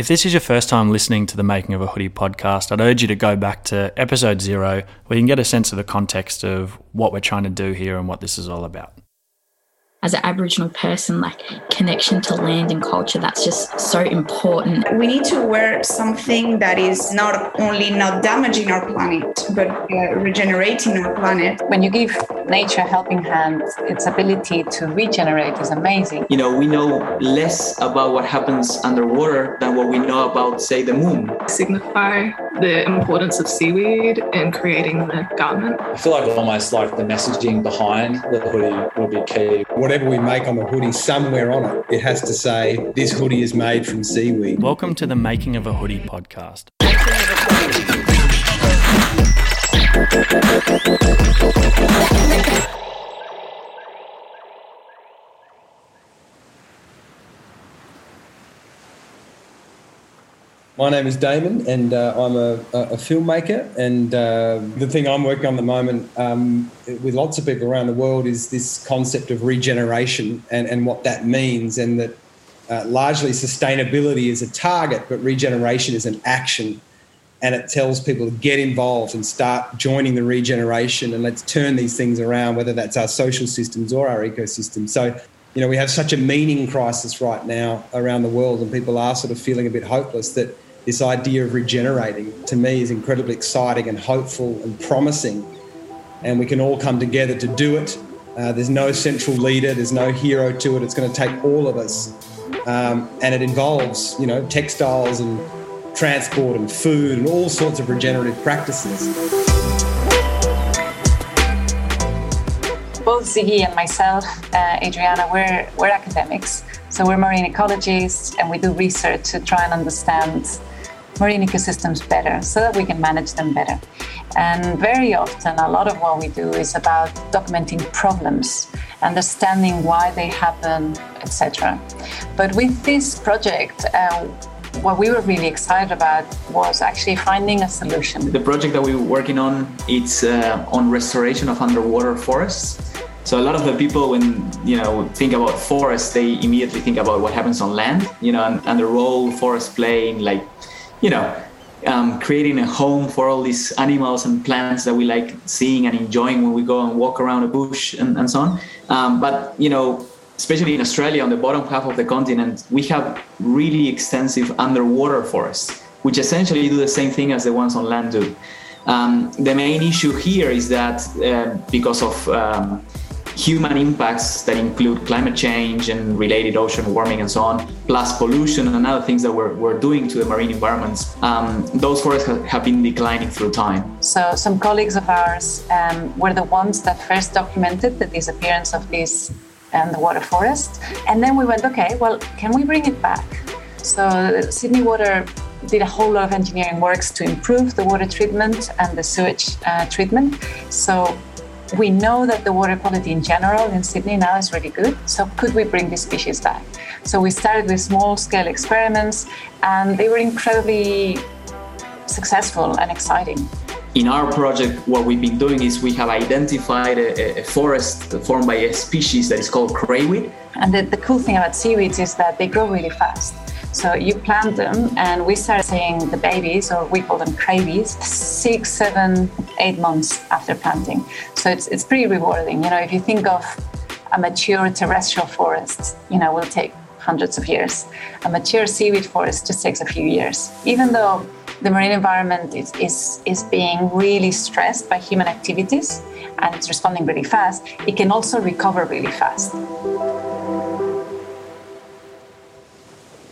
If this is your first time listening to the Making of a Hoodie podcast, I'd urge you to go back to episode zero where you can get a sense of the context of what we're trying to do here and what this is all about as an Aboriginal person, like connection to land and culture, that's just so important. We need to wear something that is not only not damaging our planet, but uh, regenerating our planet. When you give nature a helping hand, its ability to regenerate is amazing. You know, we know less about what happens underwater than what we know about, say, the moon. Signify the importance of seaweed in creating the garment. I feel like almost like the messaging behind the hoodie will be key. What whatever we make on the hoodie, somewhere on it, it has to say, this hoodie is made from seaweed. Welcome to the Making of a Hoodie podcast. My name is Damon, and uh, I'm a, a, filmmaker. And uh, the thing I'm working on at the moment um, with lots of people around the world is this concept of regeneration and, and what that means, and that uh, largely sustainability is a target, but regeneration is an action. And it tells people to get involved and start joining the regeneration, and let's turn these things around, whether that's our social systems or our ecosystem. So, you know, we have such a meaning crisis right now around the world, and people are sort of feeling a bit hopeless that this idea of regenerating to me is incredibly exciting and hopeful and promising. And we can all come together to do it. Uh, there's no central leader, there's no hero to it. It's going to take all of us. Um, and it involves, you know, textiles and transport and food and all sorts of regenerative practices. Both Ziggy and myself, uh, Adriana, we're, we're academics. So we're marine ecologists and we do research to try and understand marine ecosystems better so that we can manage them better. And very often, a lot of what we do is about documenting problems, understanding why they happen, etc. But with this project, uh, what we were really excited about was actually finding a solution. The project that we were working on, it's uh, on restoration of underwater forests. So a lot of the people, when you know think about forests, they immediately think about what happens on land, you know, and, and the role forests play in like you know, um, creating a home for all these animals and plants that we like seeing and enjoying when we go and walk around a bush and, and so on. Um, but you know, especially in Australia, on the bottom half of the continent, we have really extensive underwater forests, which essentially do the same thing as the ones on land do. Um, the main issue here is that uh, because of um, human impacts that include climate change and related ocean warming and so on, plus pollution and other things that we're, we're doing to the marine environments, um, those forests have been declining through time. So, some colleagues of ours um, were the ones that first documented the disappearance of these and the water forest. And then we went, okay, well, can we bring it back? So, Sydney Water did a whole lot of engineering works to improve the water treatment and the sewage uh, treatment. So we know that the water quality in general in Sydney now is really good. So, could we bring this species back? So, we started with small scale experiments, and they were incredibly successful and exciting. In our project, what we've been doing is we have identified a, a forest formed by a species that is called crayweed. And the, the cool thing about seaweeds is that they grow really fast. So you plant them, and we start seeing the babies, or we call them crabies, six, seven, eight months after planting. So it's, it's pretty rewarding. You know, if you think of a mature terrestrial forest, you know, will take hundreds of years. A mature seaweed forest just takes a few years. Even though the marine environment is, is, is being really stressed by human activities and it's responding really fast, it can also recover really fast.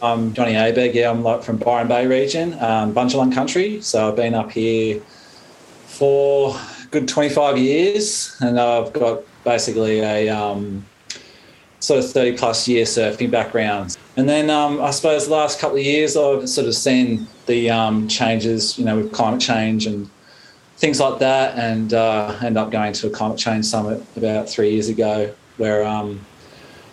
I'm Johnny Abegg. Yeah, I'm like from Byron Bay region, um, Bundjalung country. So I've been up here for good 25 years, and I've got basically a um, sort of 30 plus year surfing background. And then um, I suppose the last couple of years I've sort of seen the um, changes, you know, with climate change and things like that, and uh, end up going to a climate change summit about three years ago, where um,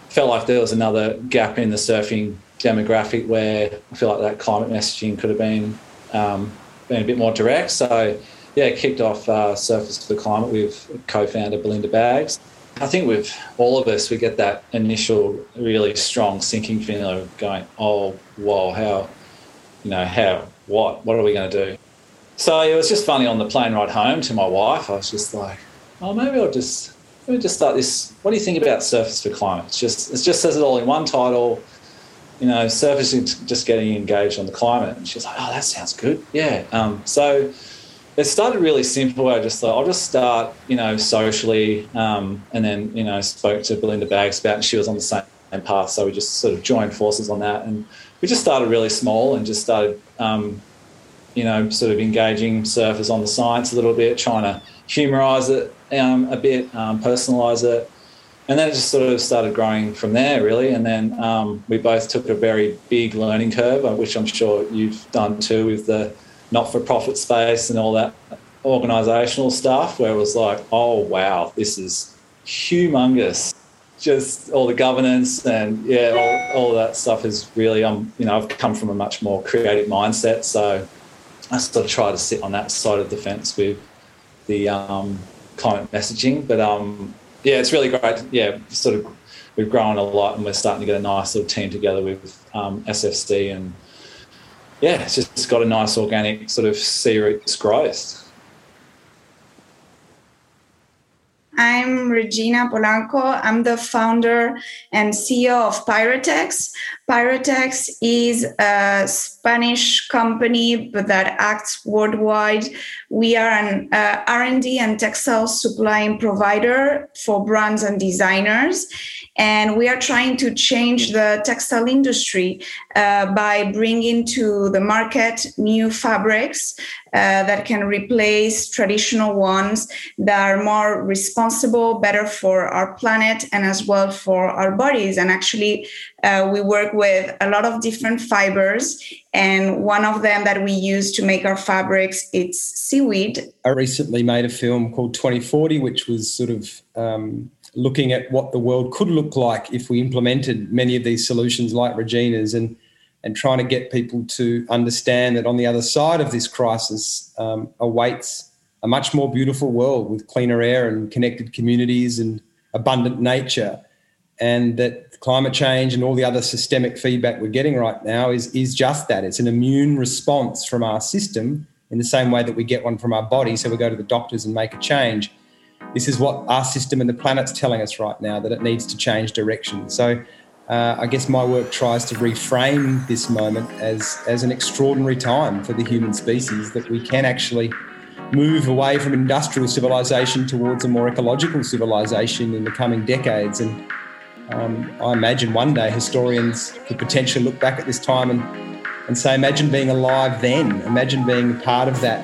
felt like there was another gap in the surfing demographic where I feel like that climate messaging could have been um, been a bit more direct. So yeah, kicked off uh, Surfers for the Climate with co-founder Belinda Baggs. I think with all of us, we get that initial really strong sinking feeling of going, oh, wow, how you know, how, what, what are we going to do? So it was just funny on the plane ride home to my wife. I was just like, oh, maybe I'll just let me just start this. What do you think about Surfers for Climate? It's just it just says it all in one title. You know, surfacing just getting engaged on the climate. And she's like, oh, that sounds good. Yeah. Um, so it started really simple. I just thought I'll just start, you know, socially, um, and then you know spoke to Belinda Baggs about, and she was on the same path, so we just sort of joined forces on that, and we just started really small and just started um, you know, sort of engaging surfers on the science a little bit, trying to humorize it um, a bit, um, personalise it. And then it just sort of started growing from there, really. And then um, we both took a very big learning curve, uh, which I'm sure you've done too with the not for profit space and all that organisational stuff, where it was like, oh, wow, this is humongous. Just all the governance and yeah, all, all that stuff is really, um, you know, I've come from a much more creative mindset. So I sort of try to sit on that side of the fence with the um, climate messaging. But um, yeah, it's really great. Yeah, sort of we've grown a lot and we're starting to get a nice little team together with um, SFC and yeah, it's just got a nice organic sort of serious growth. I'm Regina Polanco. I'm the founder and CEO of Pyratex. Pyratex is a Spanish company that acts worldwide. We are an uh, R&D and textile supplying provider for brands and designers, and we are trying to change the textile industry uh, by bringing to the market new fabrics uh, that can replace traditional ones that are more responsible, better for our planet, and as well for our bodies. And actually, uh, we work with a lot of different fibers and one of them that we use to make our fabrics it's seaweed i recently made a film called 2040 which was sort of um, looking at what the world could look like if we implemented many of these solutions like regina's and and trying to get people to understand that on the other side of this crisis um, awaits a much more beautiful world with cleaner air and connected communities and abundant nature and that climate change and all the other systemic feedback we're getting right now is, is just that. It's an immune response from our system in the same way that we get one from our body. So we go to the doctors and make a change. This is what our system and the planet's telling us right now that it needs to change direction. So uh, I guess my work tries to reframe this moment as, as an extraordinary time for the human species that we can actually move away from industrial civilization towards a more ecological civilization in the coming decades. And um, I imagine one day historians could potentially look back at this time and, and say, imagine being alive then, imagine being part of that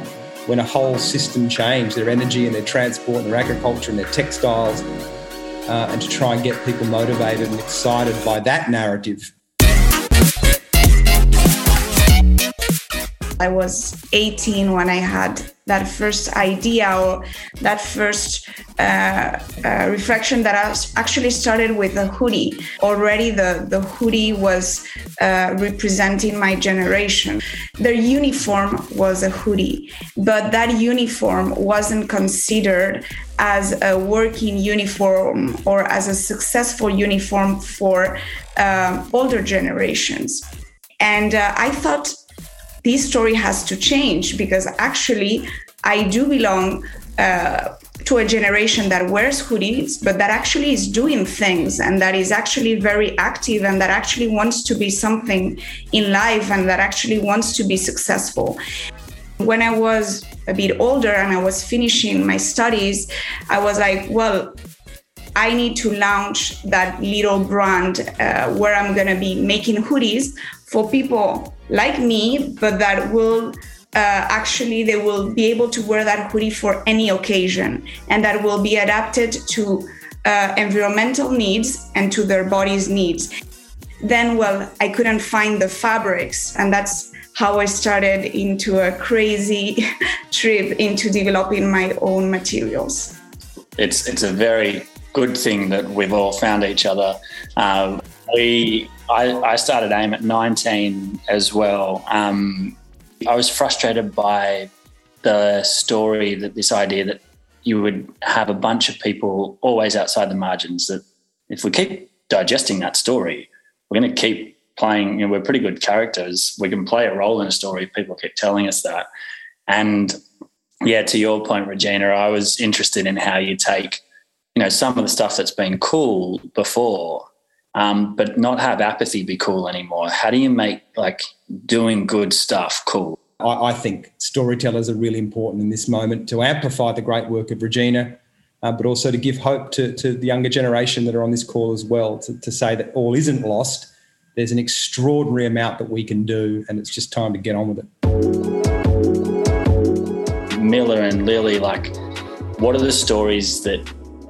when a whole system changed, their energy and their transport and their agriculture and their textiles, uh, and to try and get people motivated and excited by that narrative. I was 18 when I had that first idea or that first uh, uh, reflection that I actually started with a hoodie. Already, the, the hoodie was uh, representing my generation. Their uniform was a hoodie, but that uniform wasn't considered as a working uniform or as a successful uniform for um, older generations. And uh, I thought this story has to change because actually I do belong uh, to a generation that wears hoodies, but that actually is doing things and that is actually very active and that actually wants to be something in life and that actually wants to be successful. When I was a bit older and I was finishing my studies, I was like, well, I need to launch that little brand uh, where I'm going to be making hoodies for people like me, but that will uh, actually they will be able to wear that hoodie for any occasion and that will be adapted to uh, environmental needs and to their body's needs. Then well i couldn't find the fabrics and that's how i started into a crazy trip into developing my own materials. It's it's a very good thing that we've all found each other um, we I, I started AIM at 19 as well. Um, I was frustrated by the story that this idea that you would have a bunch of people always outside the margins. That if we keep digesting that story, we're going to keep playing, you know, we're pretty good characters. We can play a role in a story. People keep telling us that. And yeah, to your point, Regina, I was interested in how you take, you know, some of the stuff that's been cool before, um, but not have apathy be cool anymore. How do you make like doing good stuff cool? I, I think storytellers are really important in this moment to amplify the great work of Regina, uh, but also to give hope to, to the younger generation that are on this call as well, to, to say that all isn't lost. There's an extraordinary amount that we can do, and it's just time to get on with it. Miller and Lily, like, what are the stories that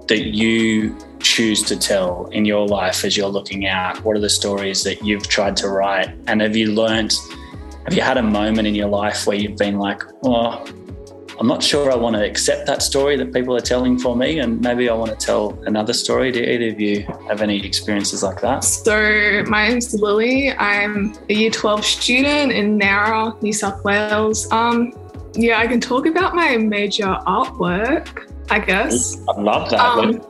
that you choose to tell in your life as you're looking out? What are the stories that you've tried to write? And have you learned, have you had a moment in your life where you've been like, oh, I'm not sure I want to accept that story that people are telling for me, and maybe I want to tell another story. Do either of you have any experiences like that? So, my name's Lily. I'm a year 12 student in Nowra, New South Wales. Um, yeah, I can talk about my major artwork, I guess. I love that. Um,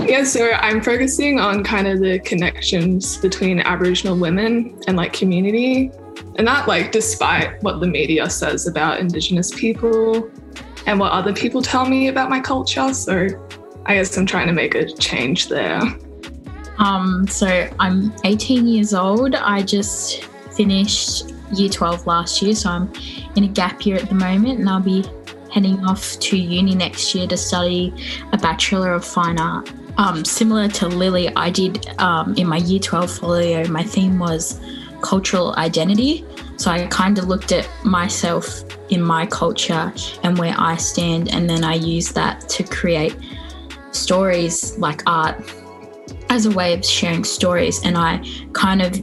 yeah, so I'm focusing on kind of the connections between Aboriginal women and like community. And that, like, despite what the media says about Indigenous people and what other people tell me about my culture. So I guess I'm trying to make a change there. Um, so I'm 18 years old. I just finished year 12 last year, so I'm in a gap year at the moment, and I'll be heading off to uni next year to study a Bachelor of Fine Art. Um, similar to Lily, I did um, in my year 12 folio, my theme was cultural identity. So I kind of looked at myself in my culture and where I stand, and then I used that to create stories like art as a way of sharing stories. And I kind of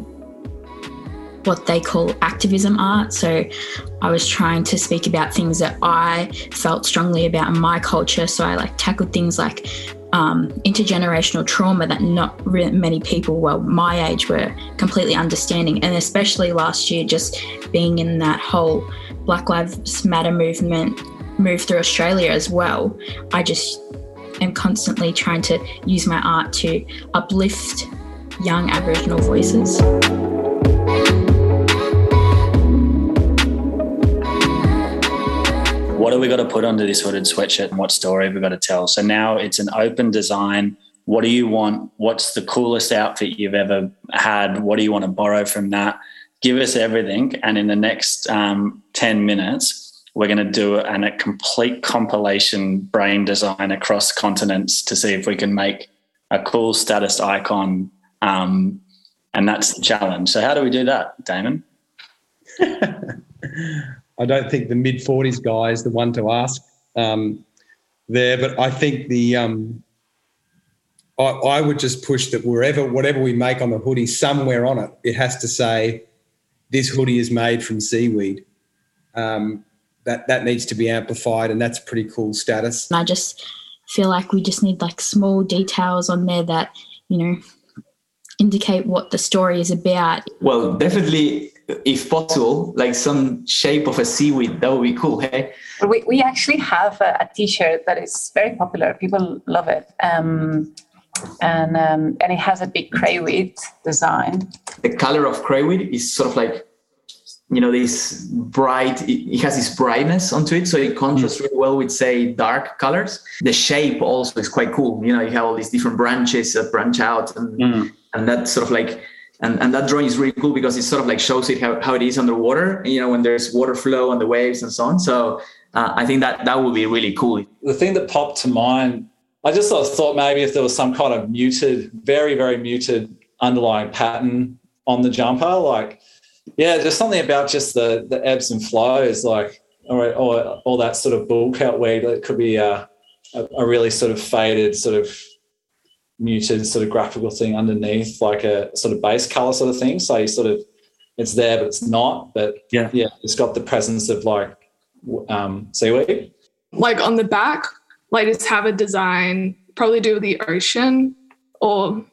what they call activism art. So I was trying to speak about things that I felt strongly about in my culture. So I like tackled things like um, intergenerational trauma that not really many people, well, my age, were completely understanding. And especially last year, just being in that whole Black Lives Matter movement move through Australia as well. I just am constantly trying to use my art to uplift young Aboriginal voices. What are we got to put under this hooded sweatshirt and what story have we got to tell? So now it's an open design. What do you want? What's the coolest outfit you've ever had? What do you want to borrow from that? Give us everything. And in the next um, 10 minutes, we're going to do an, a complete compilation brain design across continents to see if we can make a cool status icon. Um, and that's the challenge. So, how do we do that, Damon? I don't think the mid 40s guy is the one to ask um, there, but I think the um, I, I, would just push that wherever whatever we make on the hoodie, somewhere on it, it has to say this hoodie is made from seaweed. Um, that that needs to be amplified, and that's pretty cool status. And I just feel like we just need like small details on there that you know indicate what the story is about. Well, definitely if possible, like some shape of a seaweed. That would be cool. Hey, we, we actually have a a T-shirt that is very popular. People love it, um, and um, and it has a big crayweed design. The color of crayweed is sort of like you know this bright it, has this brightness onto it so it contrasts really well with say dark colors the shape also is quite cool you know you have all these different branches that branch out and mm. and that sort of like and, and that drawing is really cool because it sort of like shows it how, how it is underwater you know when there's water flow on the waves and so on. So uh, i think that that would be really cool. The thing that popped to mind i just sort of thought maybe if there was some kind of muted very very muted underlying pattern on the jumper like yeah there's something about just the the ebbs and flows like or or, all that sort of bullcut weed that could be a, a really sort of faded sort of muted sort of graphical thing underneath, like a sort of base color sort of thing. So you sort of it's there, but it's not. But yeah, yeah, it's got the presence of like um, seaweed. Like on the back, like just have a design, probably do with the ocean or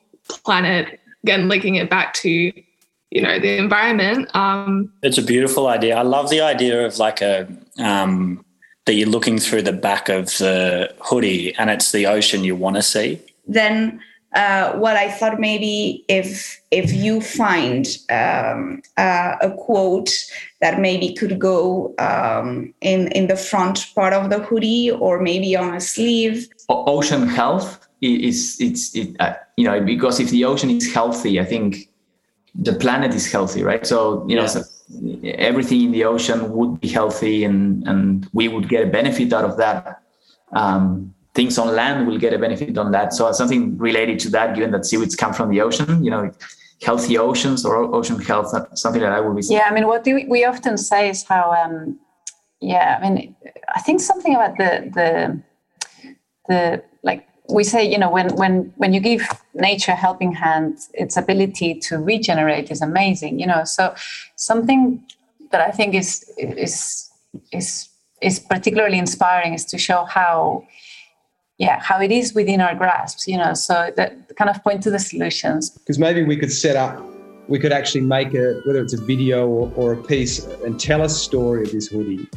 planet. Again, linking it back to you know the environment. Um, it's a beautiful idea. I love the idea of like a um, that you're looking through the back of the hoodie and it's the ocean you want to see then uh, well, I thought maybe if if you find um, uh, a quote that maybe could go um, in in the front part of the hoodie or maybe on a sleeve. Ocean health is it's it, uh, you know because if the ocean is healthy, I think the planet is healthy, right? So you know. So everything in the ocean would be healthy and and we would get a benefit out of that um, things on land will get a benefit on that. So something related to that, given that seaweeds come from the ocean, you know, healthy oceans or ocean health, something that I will be. Yeah, I mean, what we, we often say is how, um, yeah, I mean, I think something about the the the like we say, you know, when when when you give nature a helping hand, its ability to regenerate is amazing. You know, so something that I think is is is is particularly inspiring is to show how yeah how it is within our grasps you know so that kind of point to the solutions. Because maybe we could set up we could actually make a whether it's a video or, or a piece and tell a story of this hoodie.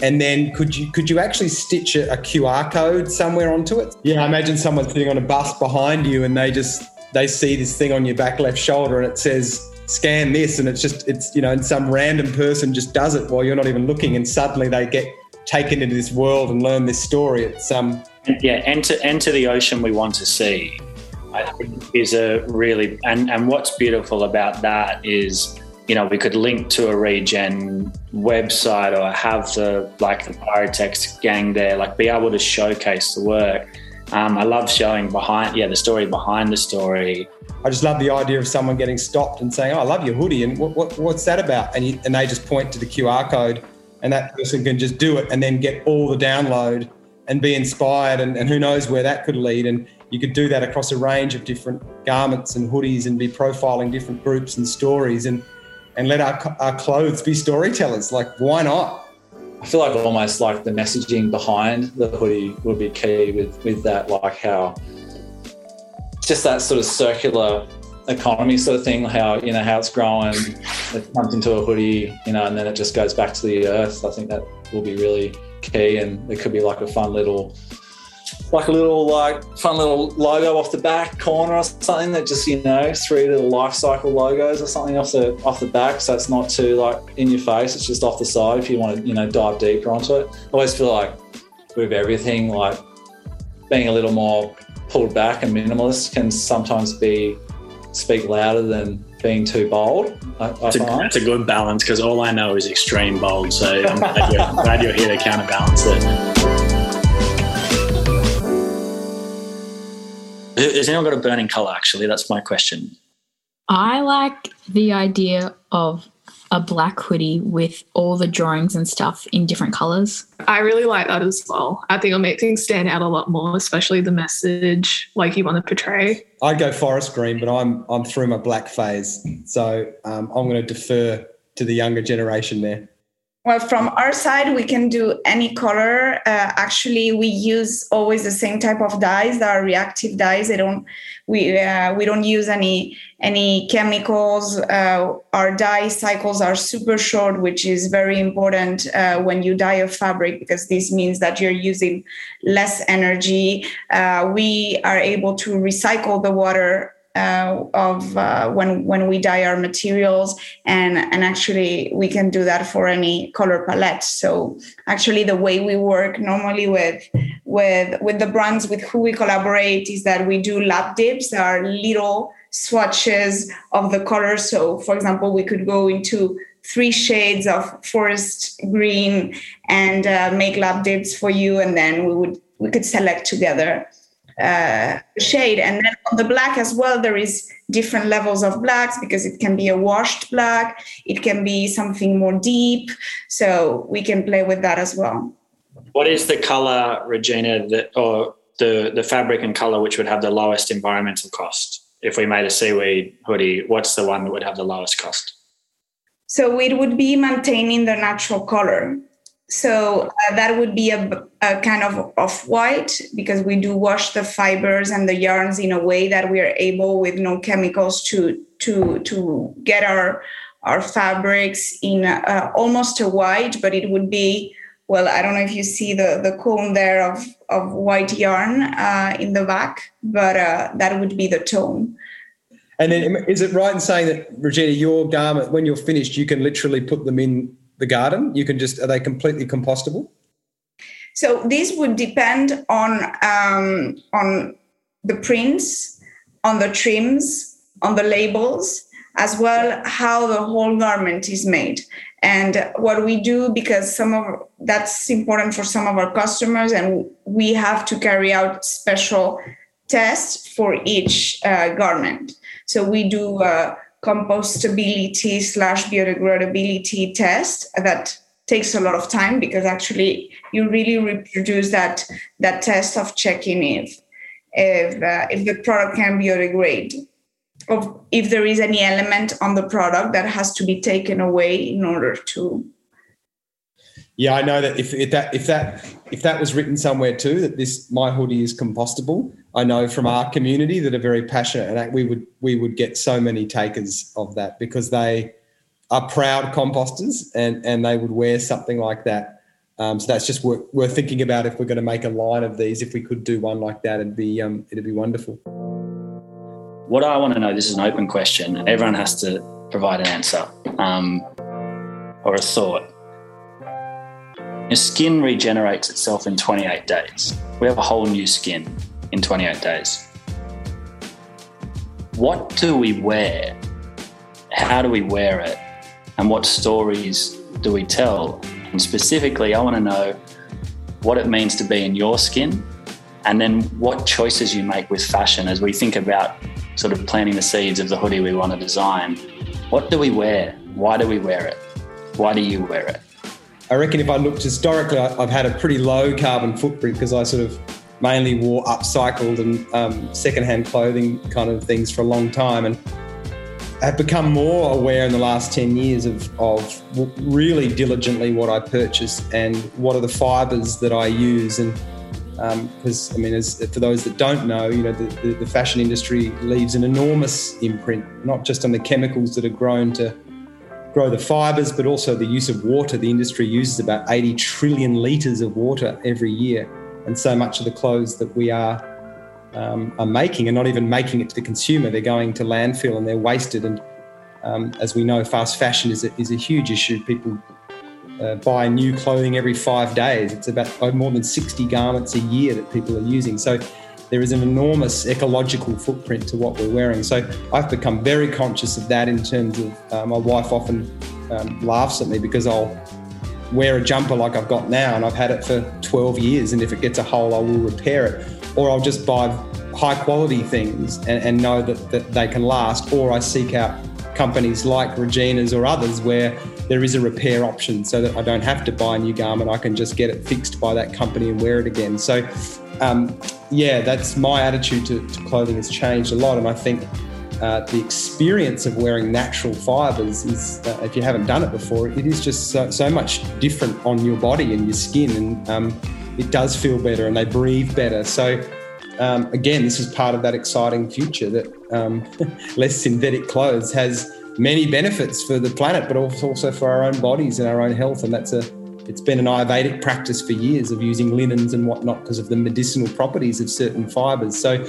And then could you could you actually stitch a, a qr code somewhere onto it? Yeah i imagine someone sitting on a bus behind you and they just they see this thing on your back left shoulder and it says scan this and it's just it's you know and some random person just does it while you're not even looking and suddenly they get taken into this world and learn this story. It's um yeah, enter enter the ocean we want to see. I think is a really and and what's beautiful about that is you know we could link to a regen website or have the like the pyratex gang there like be able to showcase the work. Um, i love showing behind yeah the story behind the story. I just love the idea of someone getting stopped and saying oh i love your hoodie and what, what, what's that about? And, you, and they just point to the qr code and that person can just do it and then get all the download and be inspired and, and who knows where that could lead. And you could do that across a range of different garments and hoodies and be profiling different groups and stories and and let our, our clothes be storytellers. Like why not? I feel like almost like the messaging behind the hoodie would be key with with that like how just that sort of circular economy sort of thing how you know how it's growing. It comes into a hoodie you know and then it just goes back to the earth. I think that will be really key and it could be like a fun little like a little like fun little logo off the back corner or something that just you know three little life cycle logos or something off the off the back so it's not too like in your face it's just off the side if you want to you know dive deeper onto it. I always feel like with everything like being a little more pulled back and minimalist can sometimes be speak louder than being too bold. I, I that's, a, that's, a, good balance because all I know is extreme bold. So I'm glad you're, glad you're here to counterbalance it. Has anyone got a burning color? Actually, that's my question. I like the idea of a black hoodie with all the drawings and stuff in different colors. I really like that as well. I think it'll make things stand out a lot more, especially the message like you want to portray. I'd go forest green, but I'm I'm through my black phase, so um, I'm going to defer to the younger generation there. Well, from our side, we can do any color. Uh, actually, we use always the same type of dyes. That are reactive dyes. They don't. We uh, we don't use any any chemicals. Uh, our dye cycles are super short, which is very important uh, when you dye a fabric because this means that you're using less energy. Uh, we are able to recycle the water uh, of uh, when when we dye our materials and and actually we can do that for any color palette. So actually the way we work normally with with with the brands with who we collaborate is that we do lab dips are little swatches of the colors so for example we could go into three shades of forest green and uh, make lab dips for you and then we would we could select together uh, shade. And then on the black as well, there is different levels of blacks because it can be a washed black, it can be something more deep. So we can play with that as well. What is the color, Regina, that or the the fabric and color which would have the lowest environmental cost? If we made a seaweed hoodie, what's the one that would have the lowest cost? So it would be maintaining the natural color. So uh, that would be a, a kind of off white because we do wash the fibers and the yarns in a way that we are able with no chemicals to to to get our our fabrics in uh, almost a white, but it would be well. I don't know if you see the the cone there of of white yarn uh, in the back, but uh, that would be the tone. And then, is it right in saying that Regina, your garment, when you're finished, you can literally put them in the garden? You can just are they completely compostable? So this would depend on um, on the prints, on the trims, on the labels, as well how the whole garment is made. And what we do, because some of that's important for some of our customers, and we have to carry out special tests for each uh, garment. So we do a compostability slash biodegradability test that takes a lot of time because actually you really reproduce that that test of checking if if uh, if the product can biodegrade. Of if there is any element on the product that has to be taken away in order to yeah i know that if, if that if that if that was written somewhere too that this my hoodie is compostable. I know from our community that are very passionate and we would we would get so many takers of that because they are proud composters and and they would wear something like that. Um, so that's just worth, worth thinking about if we're going to make a line of these if we could do one like that it'd be um, it'd be wonderful. What i want to know this is an open question. Everyone has to provide an answer um, or a thought your skin regenerates itself in 28 days we have a whole new skin in 28 days what do we wear how do we wear it and what stories do we tell? And specifically, I want to know what it means to be in your skin and then what choices you make with fashion as we think about sort of planting the seeds of the hoodie we want to design. What do we wear? Why do we wear it? Why do you wear it? I reckon if I looked historically, I've had a pretty low carbon footprint because I sort of mainly wore upcycled and um, secondhand clothing kind of things for a long time. And I have become more aware in the last 10 years of, of really diligently what I purchase and what are the fibers that I use. And because, um, I mean, as, for those that don't know, you know, the, the, the, fashion industry leaves an enormous imprint, not just on the chemicals that are grown to grow the fibers, but also the use of water. The industry uses about 80 trillion litres of water every year. And so much of the clothes that we are um, are making and not even making it to the consumer. They're going to landfill and they're wasted. And um, as we know, fast fashion is a, is a huge issue. People uh, buy new clothing every five days. It's about uh, more than 60 garments a year that people are using. So there is an enormous ecological footprint to what we're wearing. So I've become very conscious of that in terms of uh, my wife often um, laughs at me because I'll wear a jumper like I've got now and I've had it for 12 years. And if it gets a hole, I will repair it or I'll just buy high quality things and, and know that, that they can last, or I seek out companies like Regina's or others where there is a repair option so that I don't have to buy a new garment. I can just get it fixed by that company and wear it again. So, um, yeah, that's my attitude to, to, clothing has changed a lot. And I think uh, the experience of wearing natural fibers is, uh, if you haven't done it before, it is just so, so much different on your body and your skin. And um, it does feel better and they breathe better. So, um, again, this is part of that exciting future that um, less synthetic clothes has many benefits for the planet, but also for our own bodies and our own health. And that's a it's been an Ayurvedic practice for years of using linens and whatnot because of the medicinal properties of certain fibers. So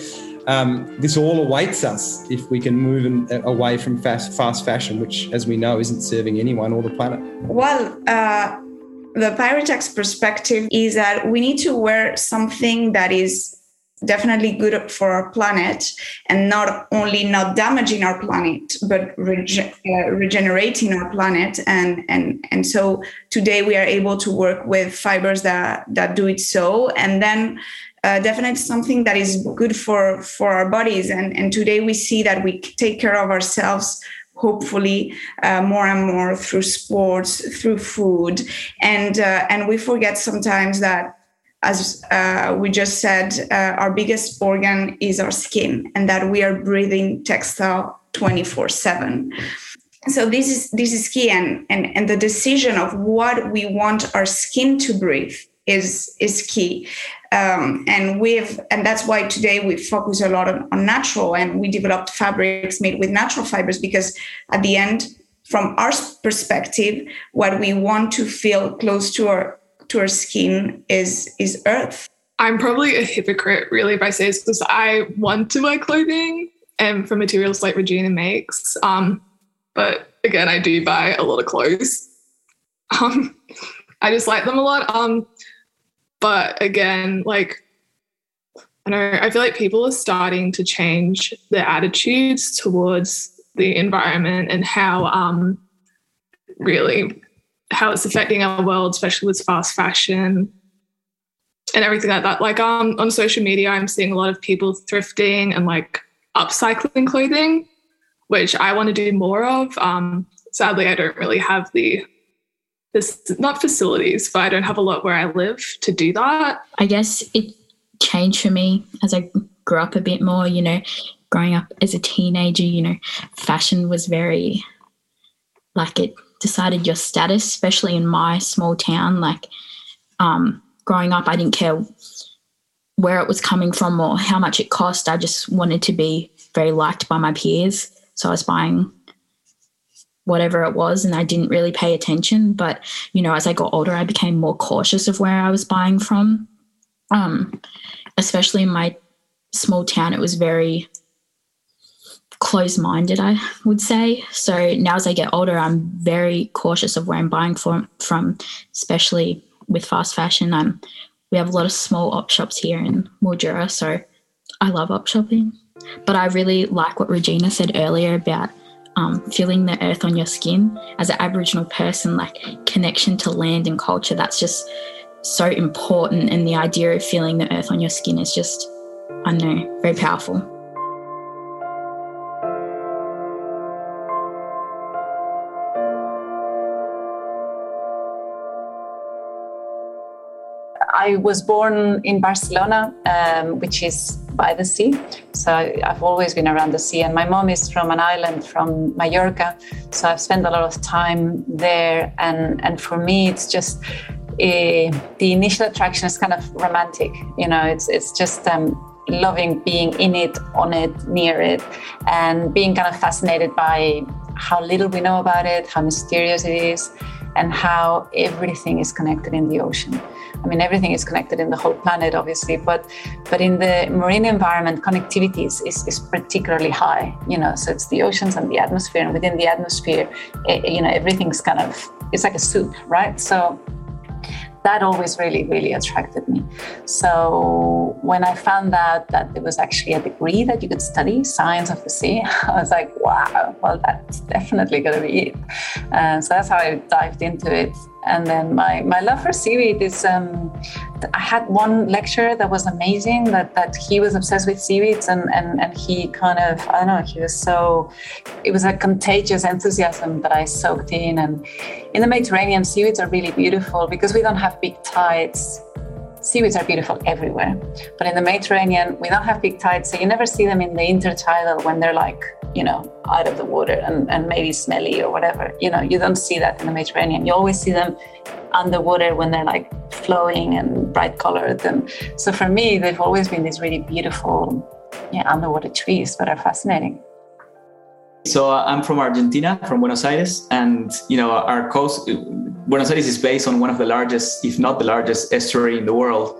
um, this all awaits us if we can move in, uh, away from fast fast fashion, which, as we know, isn't serving anyone or the planet. Well. Uh the Pyratex perspective is that we need to wear something that is definitely good for our planet and not only not damaging our planet but rege- uh, regenerating our planet. And and and so today we are able to work with fibers that that do it so. And then uh, definitely something that is good for for our bodies. And and today we see that we take care of ourselves hopefully uh, more and more through sports through food. And uh, and we forget sometimes that as uh, we just said uh, our biggest organ is our skin and that we are breathing textile 24 7 so this is this is key and, and and the decision of what we want our skin to breathe is is key. Um, and we've and that's why today we focus a lot on, on natural and we developed fabrics made with natural fibers because at the end from our perspective what we want to feel close to our to our skin is is earth I'm probably a hypocrite, really, if I say this because I want to wear clothing and for materials like Regina makes. Um, but again, I do buy a lot of clothes. Um, I just like them a lot. Um, but again, like I know I feel like people are starting to change their attitudes towards the environment and how um, really how it's affecting our world, especially with fast fashion and everything like that. Like um, on social media, I'm seeing a lot of people thrifting and like upcycling clothing, which I want to do more of. Um, sadly, I don't really have the this not facilities, but I don't have a lot where I live to do that. I guess it changed for me as I grew up a bit more. You know, growing up as a teenager, you know, fashion was very like it decided your status, especially in my small town. Like um, growing up, I didn't care where it was coming from or how much it cost. I just wanted to be very liked by my peers. So I was buying whatever it was and I didn't really pay attention. But, you know, as I got older, I became more cautious of where I was buying from. Um, especially in my small town, it was very closed minded, I would say. So now as I get older, I'm very cautious of where I'm buying from, from especially with fast fashion. I'm we have a lot of small op shops here in Mildura, so I love op shopping. But I really like what Regina said earlier about um, feeling the earth on your skin as an Aboriginal person, like connection to land and culture. That's just so important. And the idea of feeling the earth on your skin is just, I know, very powerful. I was born in Barcelona, um, which is by the sea. So I've always been around the sea. And my mom is from an island from Mallorca. So I've spent a lot of time there. And, and for me, it's just uh, the initial attraction is kind of romantic. You know, it's, it's just um, loving being in it, on it, near it, and being kind of fascinated by how little we know about it, how mysterious it is, and how everything is connected in the ocean. I mean, everything is connected in the whole planet, obviously, but but in the marine environment, connectivity is, is, is particularly high. You know, so it's the oceans and the atmosphere, and within the atmosphere, it, you know, everything's kind of it's like a soup, right? So that always really, really attracted me. So when I found out that there was actually a degree that you could study science of the sea, I was like, wow, well, that's definitely going to be it. And so that's how I dived into it. And then my, my love for seaweed is um, I had one lecturer that was amazing that, that he was obsessed with seaweeds and, and, and he kind of, I don't know, he was so, it was a contagious enthusiasm that I soaked in. And in the Mediterranean, seaweeds are really beautiful because we don't have big tides seaweeds are beautiful everywhere. But in the Mediterranean, we don't have big tides, so you never see them in the intertidal when they're like you know, out of the water and, and maybe smelly or whatever. You know, you don't see that in the Mediterranean. You always see them underwater when they're like flowing and bright colored. And so for me, they've always been these really beautiful yeah, underwater trees that are fascinating. So uh, I'm from Argentina, from Buenos Aires, and you know our coast. Buenos Aires is based on one of the largest, if not the largest, estuary in the world.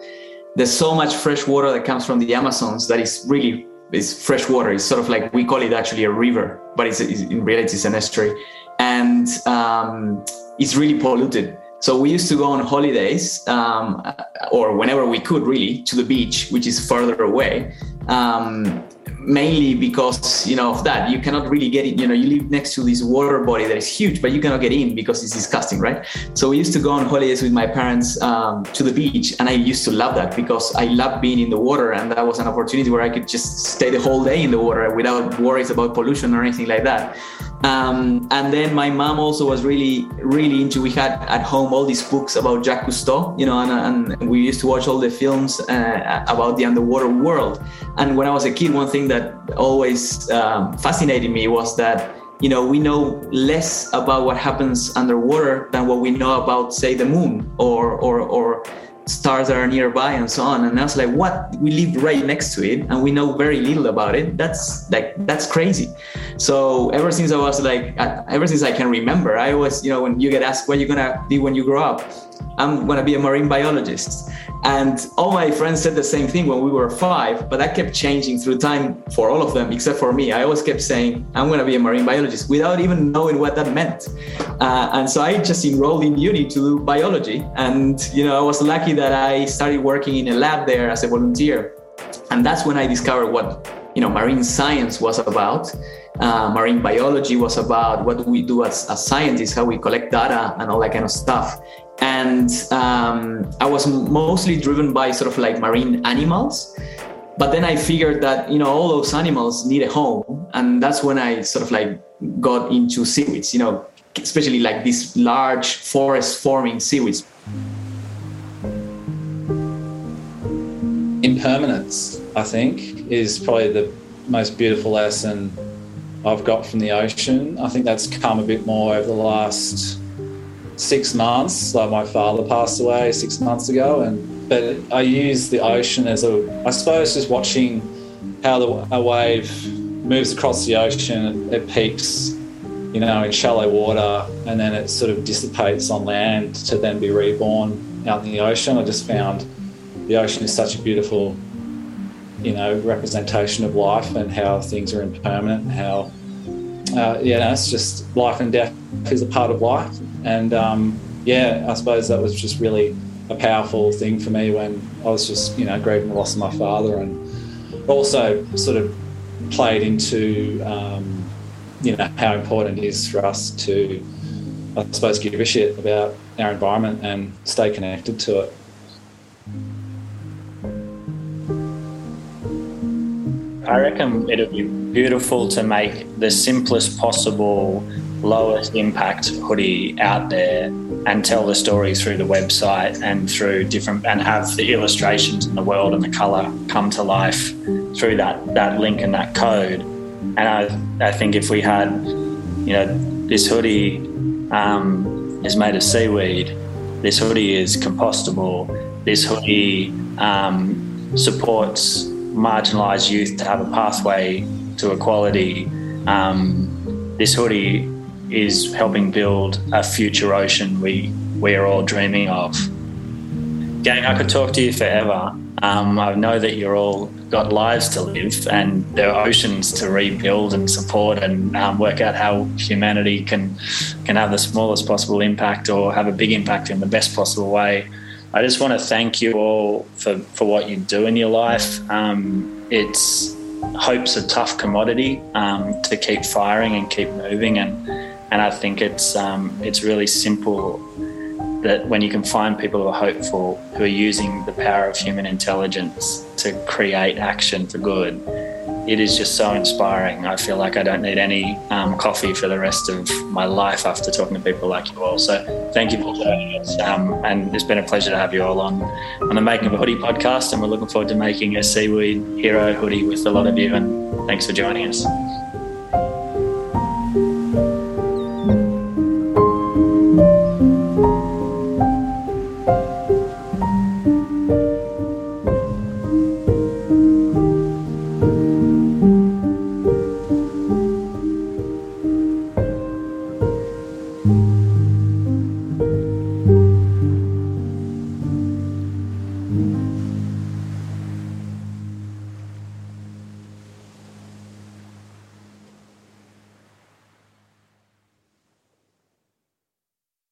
There's so much fresh water that comes from the Amazons that is really it's fresh water. It's sort of like we call it actually a river, but it's, it's in reality it's an estuary, and um, it's really polluted. So we used to go on holidays, um, or whenever we could, really, to the beach, which is further away. Um, mainly because you know of that. You cannot really get it you know you live next to this water body that is huge but you cannot get in because it's disgusting right? So we used to go on holidays with my parents um, to the beach and i used to love that because i love being in the water and that was an opportunity where i could just stay the whole day in the water without worries about pollution or anything like that um, and then my mom also was really, really into. We had at home all these books about Jacques Cousteau, you know, and, and we used to watch all the films uh, about the underwater world. And when I was a kid, one thing that always um, fascinated me was that you know we know less about what happens underwater than what we know about, say, the moon or or or stars that are nearby and so on. And I was like, what? We live right next to it and we know very little about it. That's like, that's crazy. So ever since I was like, ever since I can remember, I was, you know, when you get asked what you're gonna be when you grow up, I'm gonna be a marine biologist. And all my friends said the same thing when we were five, but that kept changing through time for all of them, except for me. I always kept saying, I'm going to be a marine biologist without even knowing what that meant. Uh, and so I just enrolled in uni to do biology. And, you know, I was lucky that I started working in a lab there as a volunteer. And that's when I discovered what, you know, marine science was about. Uh, marine biology was about what we do as, as scientists, how we collect data and all that kind of stuff and um, I was mostly driven by sort of like marine animals. But then I figured that you know all those animals need a home, and that's when I sort of like got into seaweeds. You know, especially like these large forest-forming seaweeds. Impermanence, I think, is probably the most beautiful lesson I've got from the ocean. I think that's come a bit more over the last six months. Like my father passed away six months ago, and but I use the ocean as a, I suppose, just watching how the, a wave moves across the ocean. It peaks, you know, in shallow water, and then it sort of dissipates on land to then be reborn out in the ocean. I just found the ocean is such a beautiful, you know, representation of life and how things are impermanent and how uh, yeah, it's just life and death is a part of life. And um, yeah, I suppose that was just really a powerful thing for me when I was just, you know, grieving the loss of my father and also sort of played into, um, you know, how important it is for us to, I suppose, give a shit about our environment and stay connected to it. I reckon it'd be beautiful to make the simplest possible, lowest impact hoodie out there and tell the story through the website and through different and have the illustrations in the world and the color come to life through that that link and that code. And I, I think if we had, you know, this hoodie um, is made of seaweed, this hoodie is compostable, this hoodie um, supports marginalised youth to have a pathway to equality. Um, this hoodie is helping build a future ocean we we are all dreaming of. Gang, I could talk to you forever. Um, I know that you're all got lives to live and there are oceans to rebuild and support and um, work out how humanity can can have the smallest possible impact or have a big impact in the best possible way. I just want to thank you all for, for what you do in your life. Um, it's hope's a tough commodity um, to keep firing and keep moving, and and I think it's um, it's really simple that when you can find people who are hopeful, who are using the power of human intelligence to create action for good, it is just so inspiring. I feel like I don't need any um, coffee for the rest of my life after talking to people like you all. So thank you for joining us. Um, and it's been a pleasure to have you all on, on the Making of a Hoodie podcast. And we're looking forward to making a Seaweed Hero hoodie with a lot of you. And thanks for joining us.